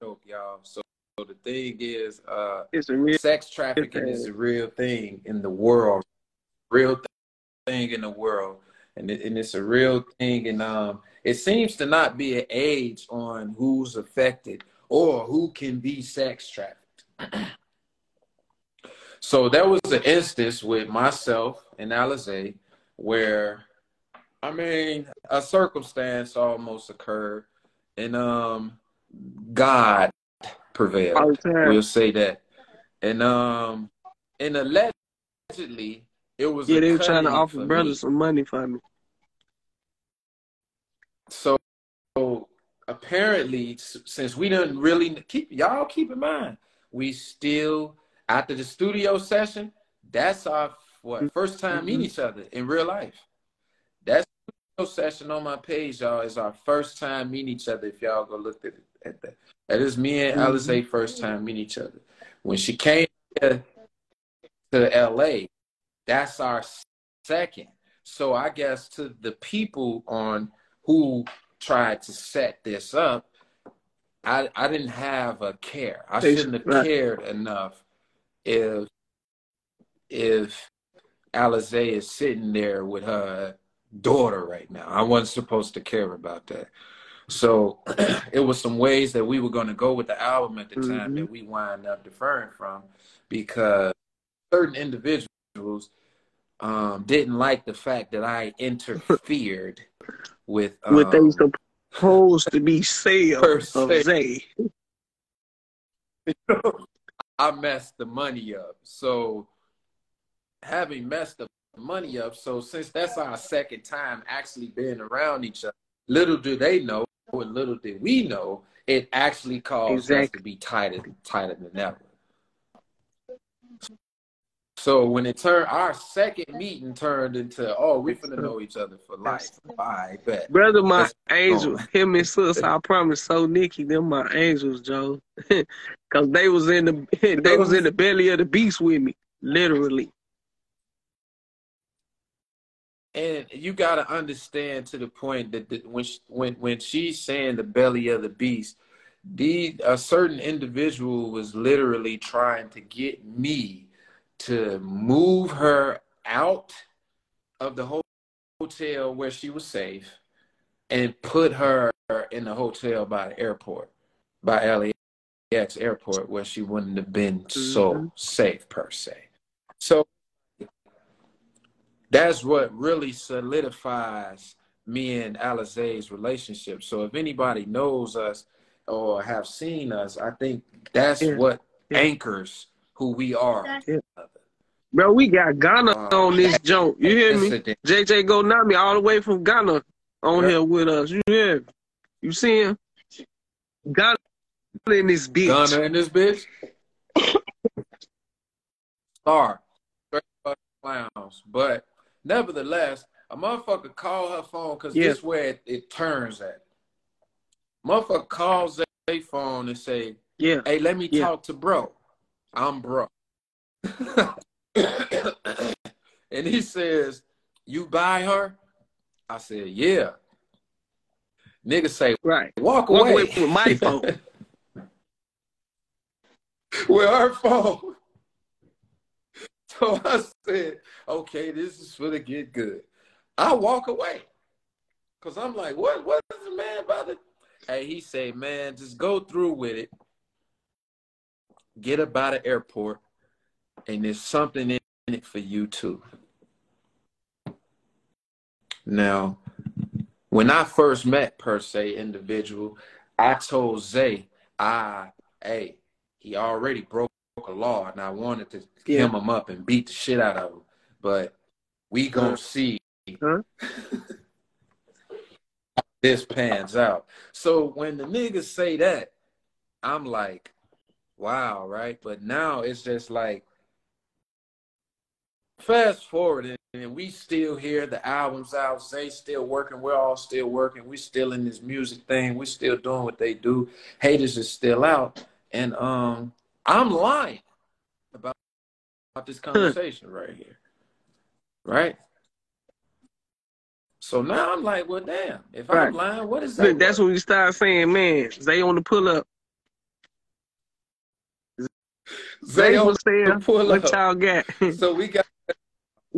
joke, y'all. So, so the thing is, uh, It's a real sex trafficking is a real thing in the world, real thing in the world, and it, and it's a real thing. And um, it seems to not be an age on who's affected or who can be sex trafficked. so there was an instance with myself and Alyze where, I mean, a circumstance almost occurred, and um, God prevailed. all the time. We'll say that. And um and allegedly it was Yeah, they were trying to offer for brothers me. some money for me. So, so apparently since we didn't really keep y'all keep in mind, we still after the studio session, that's our what first time meeting each other in real life. That studio session on my page, y'all, is our first time meeting each other. If y'all go look at, at that. That is me and Mhm. Alyze first time meeting each other. When she came to, to LA, that's our second. So I guess to the people on who tried to set this up, I I didn't have a care. I shouldn't have right. cared enough if if Alyze is sitting there with her daughter right now. I wasn't supposed to care about that. So it was some ways that we were going to go with the album at the time Mhm. that we wind up deferring from because certain individuals um, didn't like the fact that I interfered with um, what they supposed to be sales of. Zay. I messed the money up. So having messed the money up, so since that's our second time actually being around each other, little do they know, and little did we know, it actually caused us to be tighter, tighter than ever. So when it turned, our second meeting turned into, oh, we're gonna know each other for life. I bet. Brother, my angel, him and sis, I promise. So Nikki, them my angels, Joe, because they was in the they was in the belly of the beast with me, literally. And you got to understand to the point that the, when she, when when she's saying the belly of the beast, the a certain individual was literally trying to get me to move her out of the hotel where she was safe and put her in the hotel by the airport, by LAX airport, where she wouldn't have been so Mhm. safe per se. So that's what really solidifies me and Alyze's relationship. So if anybody knows us or have seen us, I think that's Yeah. what Yeah. anchors who we are. Yeah. Bro, we got Ghana Um, on this joint. You hear me? Incident. JJ Gonami all the way from Ghana on Yeah. here with us. You hear? me? You see him? Ghana in this bitch. Gunner in this bitch. Star. Clowns. But nevertheless, a motherfucker call her phone because Yeah. this where it, it turns at. Motherfucker calls their phone and say, Yeah. Hey, let me Yeah. talk to bro. I'm bro. and he says, You buy her? I said, Yeah. Nigga say, Right. Walk Walk away. away with my phone. with her phone. So I said, okay, this is for the get good. I walk away. Cause I'm like, what what is the man about Hey, he say, man, just go through with it. Get up of airport, and there's something in it for you too. Now, when I first met per se individual, I told Zay, I, hey, he already broke law, and I wanted to Yeah. hem him up and beat the shit out of him. But we gonna see Huh? this pans out. So when the niggas say that, I'm like, wow, right? But now it's just like, fast forward, and, and we still here. The album's out. they still working. We're all still working. We still in this music thing. We still doing what they do. Haters is still out, and um, I'm lying about, about this conversation right here, right? So now I'm like, well, damn. If Right. I'm lying, what is that? Look, that's when you start saying, man, they on the pull up. Zay Zay on was the pull What up. y'all got? So we got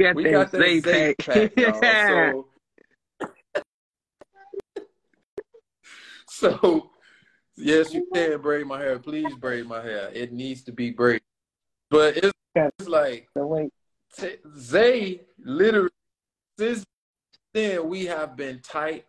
got we that got that Zay Zay pack. So, so yes, you can braid my hair. Please braid my hair. It needs to be braided. But it's, it's like t- Zay literally since then we have been tight,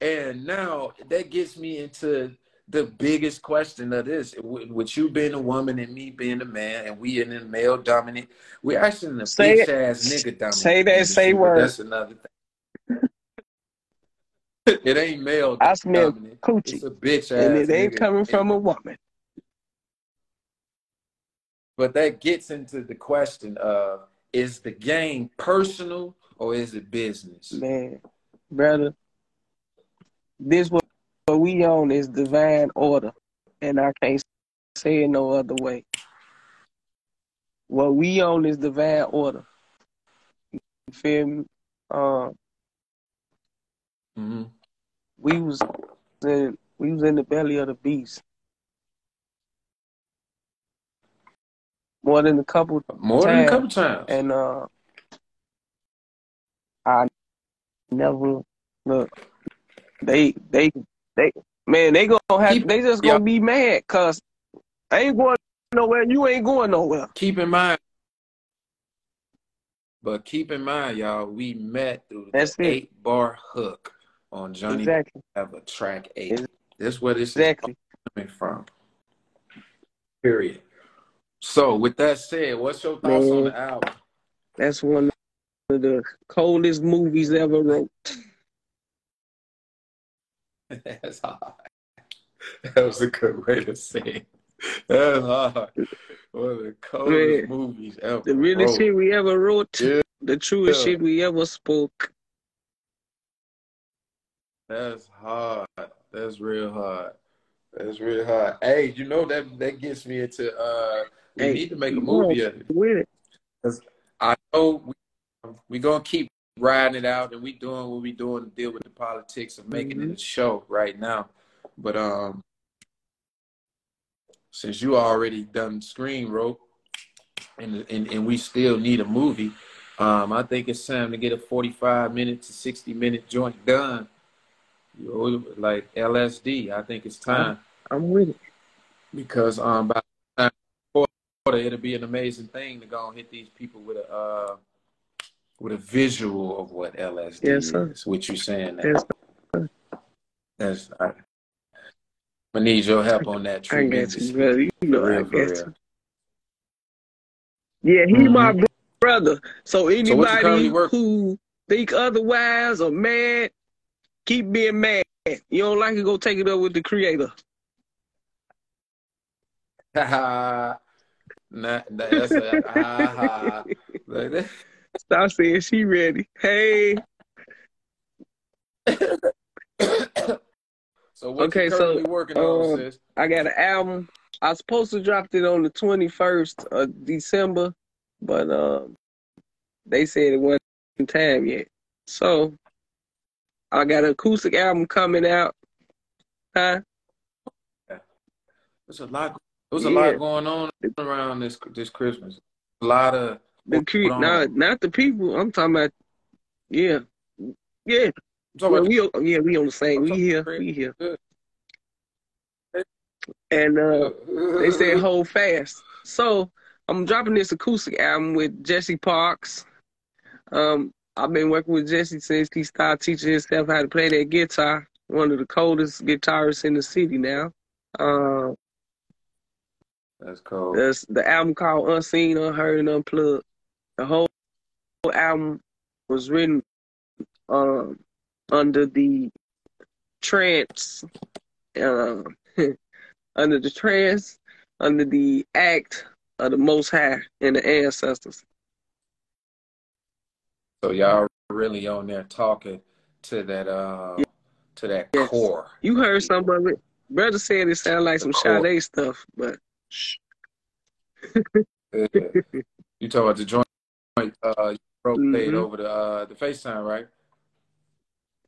and now that gets me into the biggest question of this: with, with you being a woman and me being a man, and we in a male dominant, we're actually in a bitch ass nigga dominant. Say that industry, say word. That's another thing. it ain't male I smell dominant. coochie. It's a bitch ass. And it ain't nigga coming from a woman. But that gets into the question of: Is the game personal or is it business? Man, brother, this what, what we own is divine order. And I can't say it no other way. What we own is divine order. You feel me? Um, hmm we was in we was in the belly of the beast. More than a couple More than a couple times. and uh I never look they they they man they gonna have Keep- they just gonna be mad cause I ain't going nowhere you ain't going nowhere keep in mind, but keep in mind, y'all, we met through That's the it. eight bar hook on Johnny exactly Have a track eight. Ex- That's where this exactly is coming from. Period. So, with that said, what's your thoughts on the album? that's one of the coldest movies ever wrote That's hard. That was a good way to say it. That's hard. One of the coldest Man. movies ever. the realest shit we ever wrote Yeah. the truest Yeah. shit we ever spoke That's hard. That's real hard. That's real hard. Hey, you know that that gets me into uh we Hey, need to make a movie of it. with it I know we we gonna keep riding it out and we doing what we doing to deal with the politics of making it a show right now. But um since you already done screen rope and, and and we still need a movie, um I think it's time to get a 45 minute to 60 minute joint done. You like LSD. I think it's time I'm with it because um by the quarter, it'll be an amazing thing to go and hit these people with a uh with a visual of what LSD Yes, sir. is. What you're saying now. Yes, That's I, I need your help on that I got tremendously. you brother you know For I real, got for you real. Yeah, he Mhm. my brother. So So what you currently anybody work- who think otherwise or mad, keep being mad. You don't like it, go take it up with the creator. nah, that's a, like that. Stop saying she ready. Hey, So what Okay, so, currently working on, um, sis? I got an album. I was supposed to drop it on the 21st of December, but um, they said it wasn't time yet. So I got an acoustic album coming out. Huh? There's a lot. There's a Yeah. lot going on around this this Christmas. A lot of The cre- not not the people. I'm talking about. Yeah, yeah. Well, about we o- yeah we on the same. I'm We here. We here. Good. And uh, they said hold fast. So I'm dropping this acoustic album with Jesse Parks. Um, I've been working with Jesse since he started teaching himself how to play that guitar. One of the coldest guitarists in the city now. Uh, That's cool. there's the album called Unseen, Unheard, and Unplugged. The whole album was written um, under the trance, uh, under the trance, under the act of the Most High and the ancestors. So y'all really on there talking to that uh to that Yes. core. You heard some of it. Brother said it sounded like some Cool. Sade stuff, but Yeah. you talking about the joint uh you rotate Mhm. over the uh the FaceTime, right?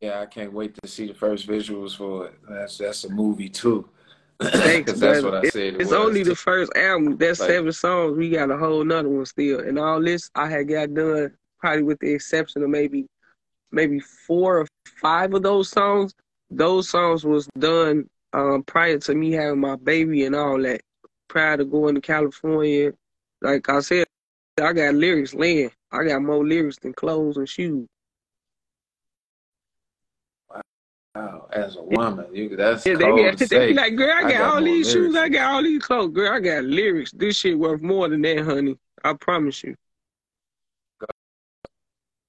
Yeah, I can't wait to see the first visuals for it. That's that's a movie too. Thanks, that's what I said. It it's was. only the first album. That's Like- seven songs. We got a whole nother one still. And all this I had got done probably with the exception of maybe maybe four or five of those songs. Those songs was done um, prior to me having my baby and all that. Prior to going to California. Like I said, I got lyrics laying. I got more lyrics than clothes and shoes. Wow, as a woman, you that's Yeah, they, be, to they be like, girl, I I got, got all these shoes. I got all these clothes. Girl, I got lyrics. This shit worth more than that, honey. I promise you.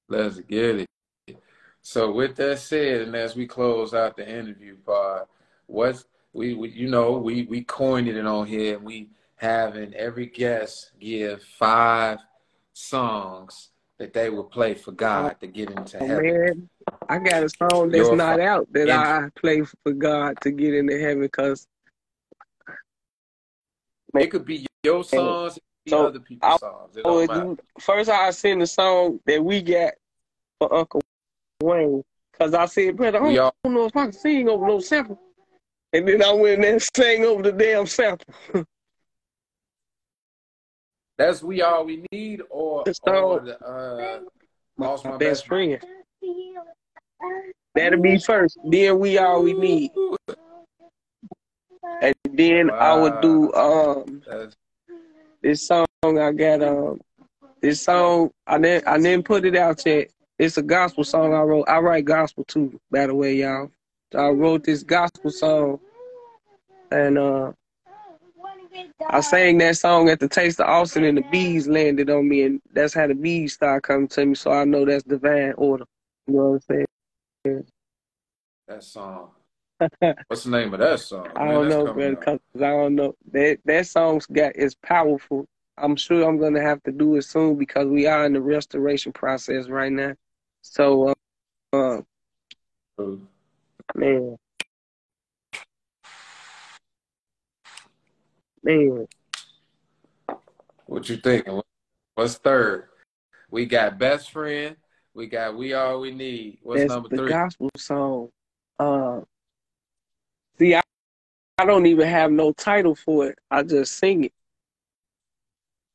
Let's get it. So with that said, and as we close out the interview part, what's we, we you know we we coined it on here. We having every guest give five songs that they will play for God to get into Oh, heaven. man, I got a song that's Your not out that I play for God to get into heaven because It could be your songs, it could be So, other people's songs. It oh, don't first I send the song that we got for Uncle Wayne because I said, brother, I We don't, know if I can sing over no sample. And then I went and sang over the damn sample. that's we all we need, or, The or the uh, lost my my best best friend. That'll be first. Then we all we need. And then I would do um That's, this song I got um this song I didn't I didn't put it out yet. It's a gospel song I wrote. I write gospel too, by the way, y'all. I wrote this gospel song and uh I sang that song at the Taste of Austin and the bees landed on me and that's how the bees started coming to me, so I know that's divine order. You know what I'm saying? that song. What's the name of that song? I don't know, out. cause I don't know. That that song's got is powerful. I'm sure I'm gonna have to do it soon because we are in the restoration process right now. So, uh, uh man, man, What you thinking? What's third? We got best friend. We got we all we need. What's that's number the three? gospel song. Uh, see, I, I don't even have no title for it. I just sing it.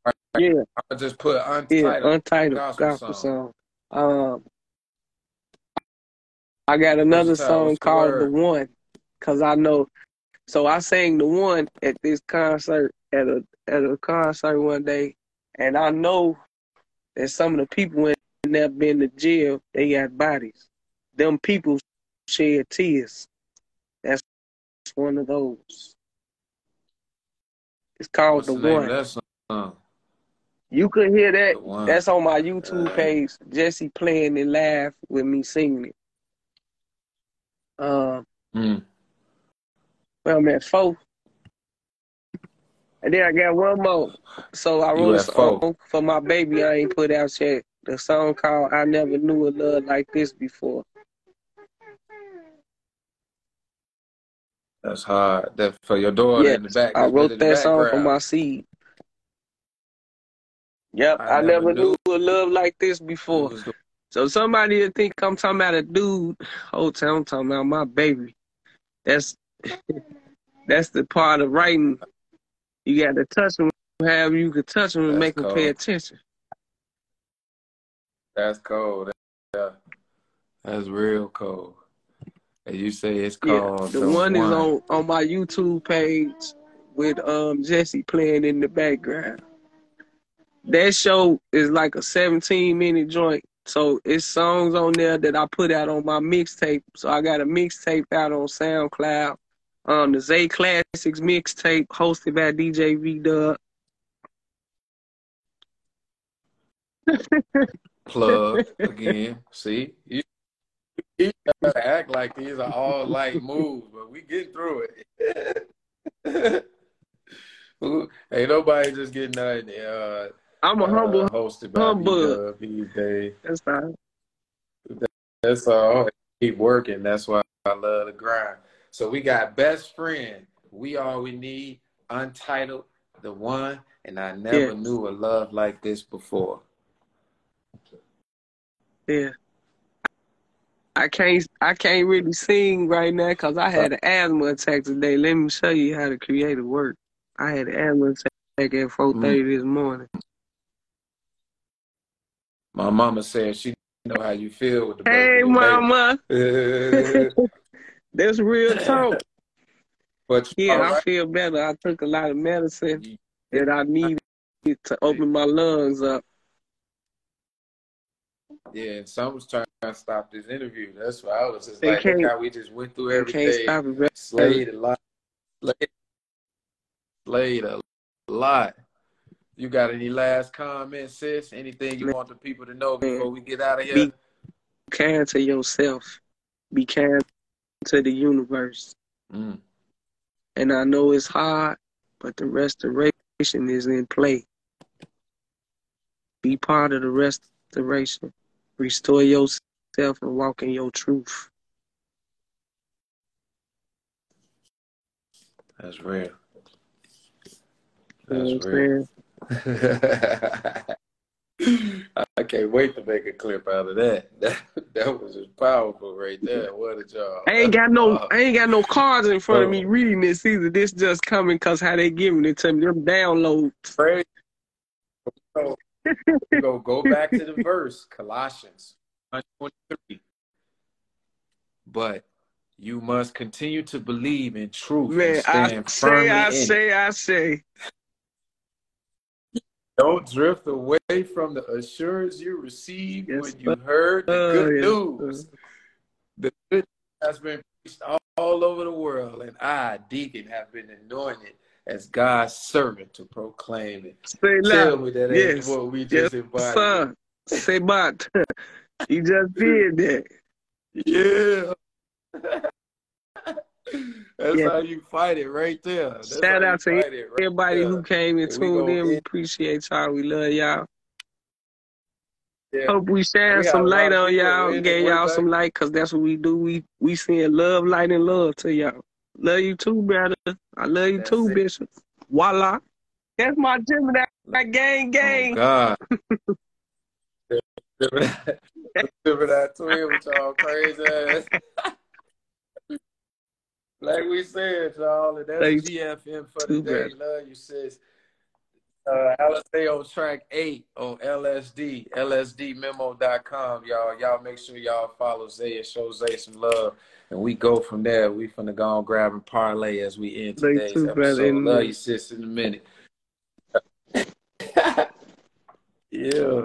Right. Yeah, I just put yeah, untitled. untitled gospel gospel, song. song. Um, I got another song called word? "The One" because I know. So I sang "The One" at this concert at a at a concert one day, and I know that some of the people in there been to jail. They got bodies. Them people shed tears. One of those. It's called What's "The, the One." that song? You could hear that that's on my YouTube Uh, page. Jesse playing and laugh with me singing it. Um, Mm. well, I'm at four. And then I got one more. So I wrote a song for my baby I ain't put out yet. The song called I Never Knew a Love Like This Before. That's hard. That for your daughter Yes, in the back. I wrote that song for my seed. Yep, I I, never never knew. a love like this before. So somebody would think I'm talking about a dude. Oh, Whole time I'm talking about my baby. That's that's the part of writing. You got to touch them, however you can touch them and That's make them pay attention. That's cold. Yeah. That's real cold. And you say it's Yeah, called the The one is on on my YouTube page with um Jesse playing in the background. That show is like a 17 minute joint. So it's songs on there that I put out on my mixtape. So I got a mixtape out on SoundCloud. Um, the Zay Classics mixtape hosted by DJ V Dub. plug again. See, you, you gotta act like these are all light moves, but we get through it. Ain't nobody just getting nothing. Uh, I'm a humble. uh, hosted by humble. These days. That's fine. That's all. Keep working. That's why I love the grind. So we got best friend. We all we need. Untitled, the one, and I never Yes. knew a love like this before. Yeah. I can't I can't really sing right now because I had uh, an asthma attack today. Let me show you how to create a work. I had an asthma attack at four mm-hmm. thirty this morning. My mama said she know how you feel with the Hey mama. That's real talk. but Yeah, all I feel better. I took a lot of medicine that I needed to open my lungs up. Yeah, and some trying to stop this interview. That's why I was just They like, look how we just went through can't everything. bro. Slayed a lot. Slayed, slayed a lot. You got any last comments, sis? Anything you want the people to know before we get out of here? Be kind to yourself. Be kind to the universe. Mm. And I know it's hard, but the restoration is in play. Be part of the restoration. Restore yourself and walk in your truth. That's real. That's real. I can't wait to make a clip out of that. That that was just powerful right there. What a job. I ain't got no Uh, I ain't got no cards in front of me Oh. reading this either. This just coming cause how they giving it to me. Them downloads. Praise. Go go back to the verse, Colossians 1:23. But you must continue to believe in truth Man, and I stand say, I in it. say, I say. Don't drift away from the assurance you received Yes, when you heard the good yes, news. The good news has been preached all, all over the world, and I, Deacon, have been anointed as God's servant to proclaim it. Say Tell me that ain't Yes. what we Yes, just embodied. sir. Say but. you just did that. Yeah. That's Yeah. how you fight it right there. That's Shout out to right Everybody there. who came and And tuned in, we appreciate y'all. We love y'all. Yeah. Hope we shine We some light on y'all, gave y'all some light, cause that's what we do. We we send love, light, and love to y'all. Love you too, brother. I love you That's too, it. Bishop. Voila. That's my Gemini That gang gang. Oh, God. Gemini twin with y'all crazy ass. like we said, y'all, and that's Thanks. GFM for Too the day. Love you, sis. Uh, LSD on track eight on LSD, LSDmemo.com, y'all. Y'all make sure y'all follow Zay and show Zay some love. And we go from there. We finna go and grab and parlay as we end today's too, episode. Love minute. you, sis, in a minute. yeah.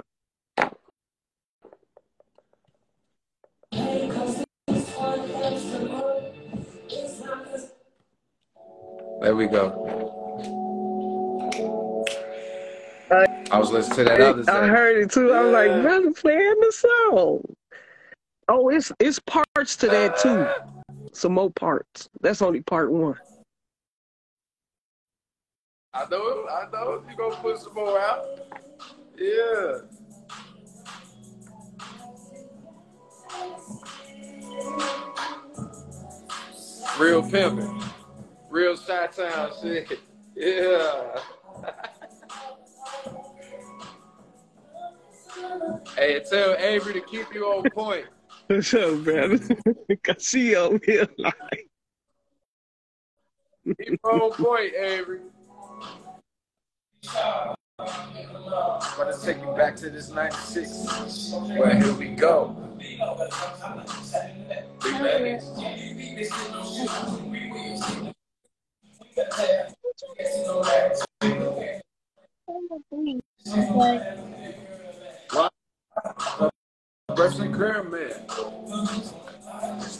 There we go. I was listening to that other I heard it too. I was like, brother, playing the song. Oh, it's it's parts to that too. Some more parts. That's only part one. I know, I know. You gonna put some more out? Yeah. Real pimping. Real Shot Town shit. Yeah. hey, tell Avery to keep you on point. What's up, brother? Cause she over here like Keep on point, Avery. I'm gonna take you back to this 96. Well, here we go. Three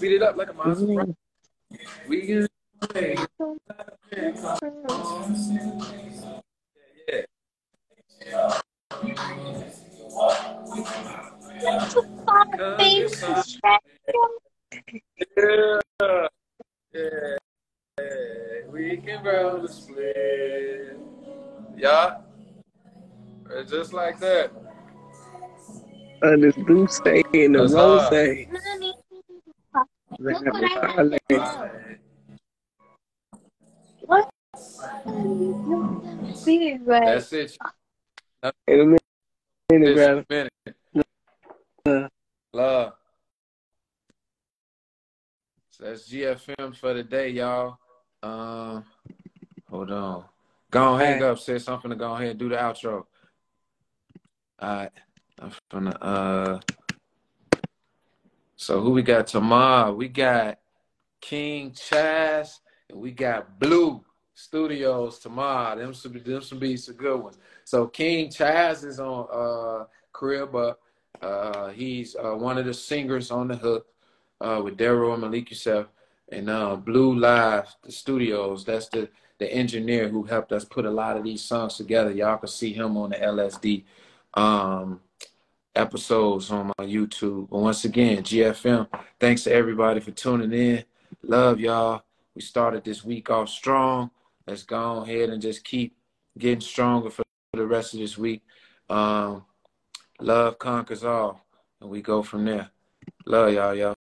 Speed it up like a monster. Mm-hmm. We can. Yeah. Yeah. Yeah. We can roll the split. Yeah. It's just like that. on this blue stay in the That's rose. Hard. They Mommy, have the college. what? Be right. That's it. In a minute, minute, This brother. minute. Uh, Love. So that's GFM for the day, y'all. Um, hold on. Go on, hang Hey. up. Say something to go ahead and do the outro. All right. I'm gonna uh. So who we got tomorrow? We got King Chaz and we got Blue Studios tomorrow. Them should be them should be some good ones. So King Chaz is on uh crib. Uh, he's uh, one of the singers on the hook uh, with Daryl and Malik Yusef And uh, Blue Live, the studios, that's the, the engineer who helped us put a lot of these songs together. Y'all can see him on the LSD um, episodes on my YouTube. But once again, GFM, thanks to everybody for tuning in. Love y'all. We started this week off strong. Let's go ahead and just keep getting stronger for the rest of this week. Um, love conquers all, and we go from there. Love y'all, y'all.